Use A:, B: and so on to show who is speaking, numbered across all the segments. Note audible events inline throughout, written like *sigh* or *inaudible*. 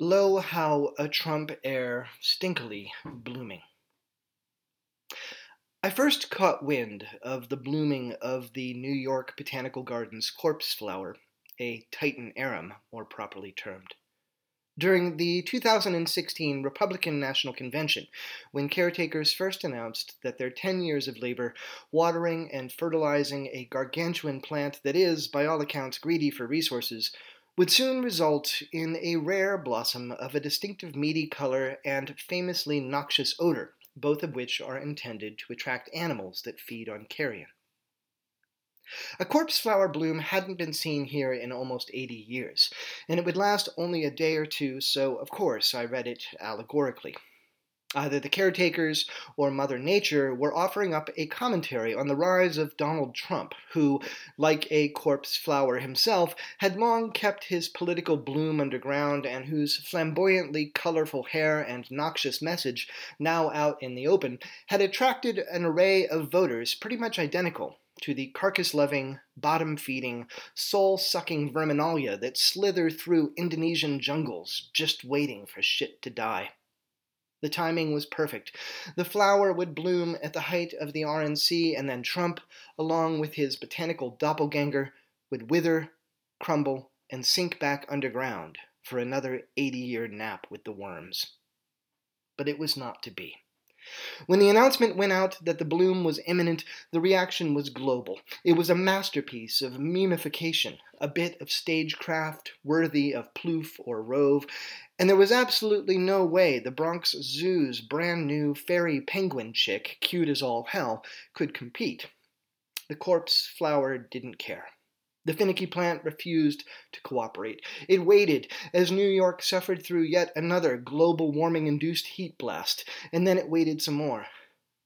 A: Lo, how a Trump air stinkily blooming. I first caught wind of the blooming of the New York Botanical Gardens corpse flower, a Titan arum, more properly termed, during the 2016 Republican National Convention, when caretakers first announced that their 10 years of labor watering and fertilizing a gargantuan plant that is, by all accounts, greedy for resources would soon result in a rare blossom of a distinctive meaty color and famously noxious odor, both of which are intended to attract animals that feed on carrion. A corpse flower bloom hadn't been seen here in almost 80 years, and it would last only a day or two, so of course I read it allegorically. Either the caretakers or Mother Nature were offering up a commentary on the rise of Donald Trump, who, like a corpse flower himself, had long kept his political bloom underground and whose flamboyantly colorful hair and noxious message, now out in the open, had attracted an array of voters pretty much identical to the carcass loving, bottom feeding, soul sucking verminalia that slither through Indonesian jungles just waiting for shit to die. The timing was perfect. The flower would bloom at the height of the RNC, and then Trump, along with his botanical doppelganger, would wither, crumble, and sink back underground for another 80 year nap with the worms. But it was not to be. When the announcement went out that the bloom was imminent, the reaction was global. It was a masterpiece of memification, a bit of stagecraft worthy of Plouffe or Rove, and there was absolutely no way the Bronx Zoo's brand new fairy penguin chick, cute as all hell, could compete. The corpse flower didn't care. The finicky plant refused to cooperate. It waited as New York suffered through yet another global warming induced heat blast, and then it waited some more.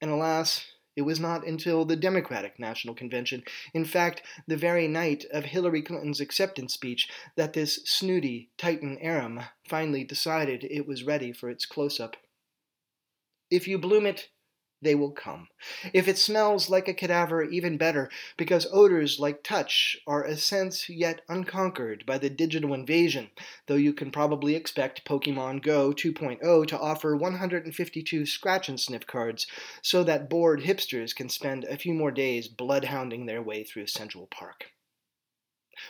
A: And alas, it was not until the Democratic National Convention, in fact, the very night of Hillary Clinton's acceptance speech, that this snooty Titan arum finally decided it was ready for its close up. If you bloom it, they will come. If it smells like a cadaver, even better, because odors like touch are a sense yet unconquered by the digital invasion, though you can probably expect Pokemon Go 2.0 to offer 152 scratch and sniff cards so that bored hipsters can spend a few more days bloodhounding their way through Central Park.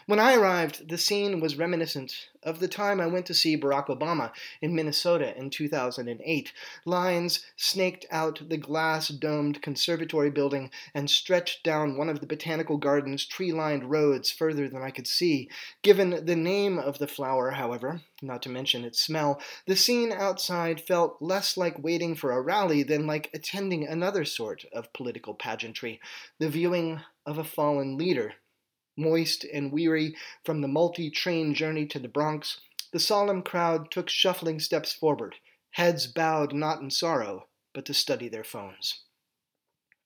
A: When I arrived, the scene was reminiscent of the time I went to see Barack Obama in Minnesota in 2008. Lines snaked out the glass domed conservatory building and stretched down one of the botanical garden's tree lined roads further than I could see. Given the name of the flower, however, not to mention its smell, the scene outside felt less like waiting for a rally than like attending another sort of political pageantry the viewing of a fallen leader Moist and weary from the multi train journey to the Bronx, the solemn crowd took shuffling steps forward, heads bowed not in sorrow, but to study their phones.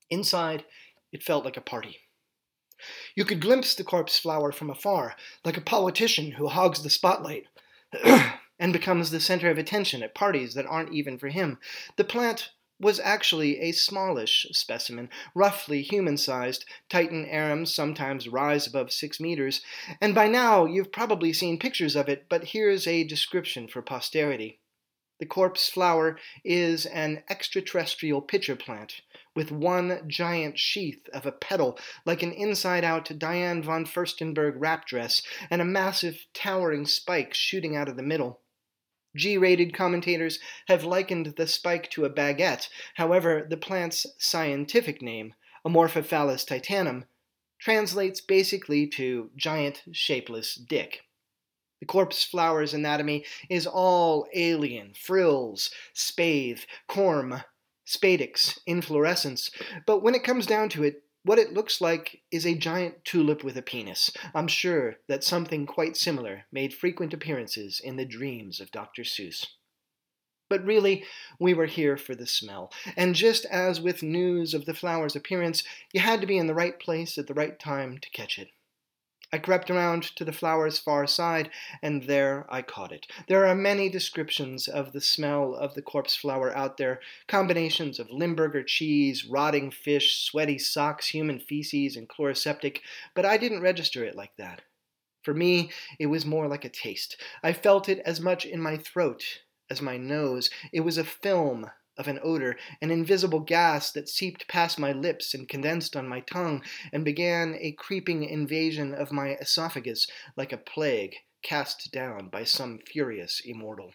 A: Inside, it felt like a party. You could glimpse the corpse flower from afar, like a politician who hogs the spotlight *clears throat* and becomes the center of attention at parties that aren't even for him. The plant was actually a smallish specimen, roughly human sized. Titan arums sometimes rise above six meters, and by now you've probably seen pictures of it, but here's a description for posterity. The corpse flower is an extraterrestrial pitcher plant with one giant sheath of a petal like an inside out Diane von Furstenberg wrap dress and a massive towering spike shooting out of the middle. G rated commentators have likened the spike to a baguette. However, the plant's scientific name, Amorphophallus titanum, translates basically to giant shapeless dick. The corpse flower's anatomy is all alien frills, spathe, corm, spadix, inflorescence, but when it comes down to it, what it looks like is a giant tulip with a penis. I'm sure that something quite similar made frequent appearances in the dreams of Dr. Seuss. But really, we were here for the smell. And just as with news of the flower's appearance, you had to be in the right place at the right time to catch it. I crept around to the flower's far side, and there I caught it. There are many descriptions of the smell of the corpse flower out there combinations of Limburger cheese, rotting fish, sweaty socks, human feces, and Chloraseptic, but I didn't register it like that. For me, it was more like a taste. I felt it as much in my throat as my nose. It was a film of an odor, an invisible gas that seeped past my lips and condensed on my tongue and began a creeping invasion of my esophagus like a plague cast down by some furious immortal.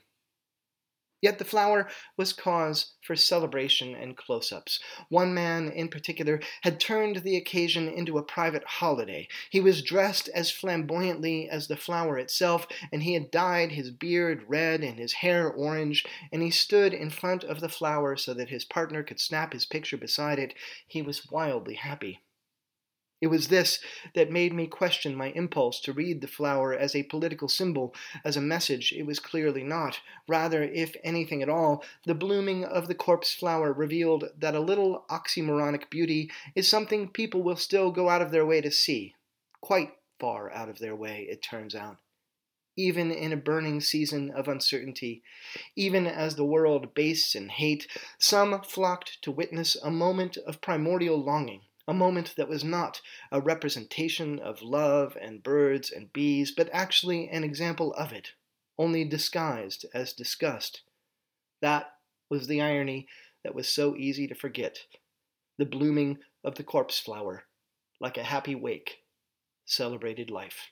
A: Yet the flower was cause for celebration and close ups. One man in particular had turned the occasion into a private holiday. He was dressed as flamboyantly as the flower itself, and he had dyed his beard red and his hair orange, and he stood in front of the flower so that his partner could snap his picture beside it. He was wildly happy. It was this that made me question my impulse to read the flower as a political symbol, as a message it was clearly not. Rather, if anything at all, the blooming of the corpse flower revealed that a little oxymoronic beauty is something people will still go out of their way to see. Quite far out of their way, it turns out. Even in a burning season of uncertainty, even as the world bastes in hate, some flocked to witness a moment of primordial longing a moment that was not a representation of love and birds and bees, but actually an example of it, only disguised as disgust. That was the irony that was so easy to forget the blooming of the corpse flower, like a happy wake, celebrated life.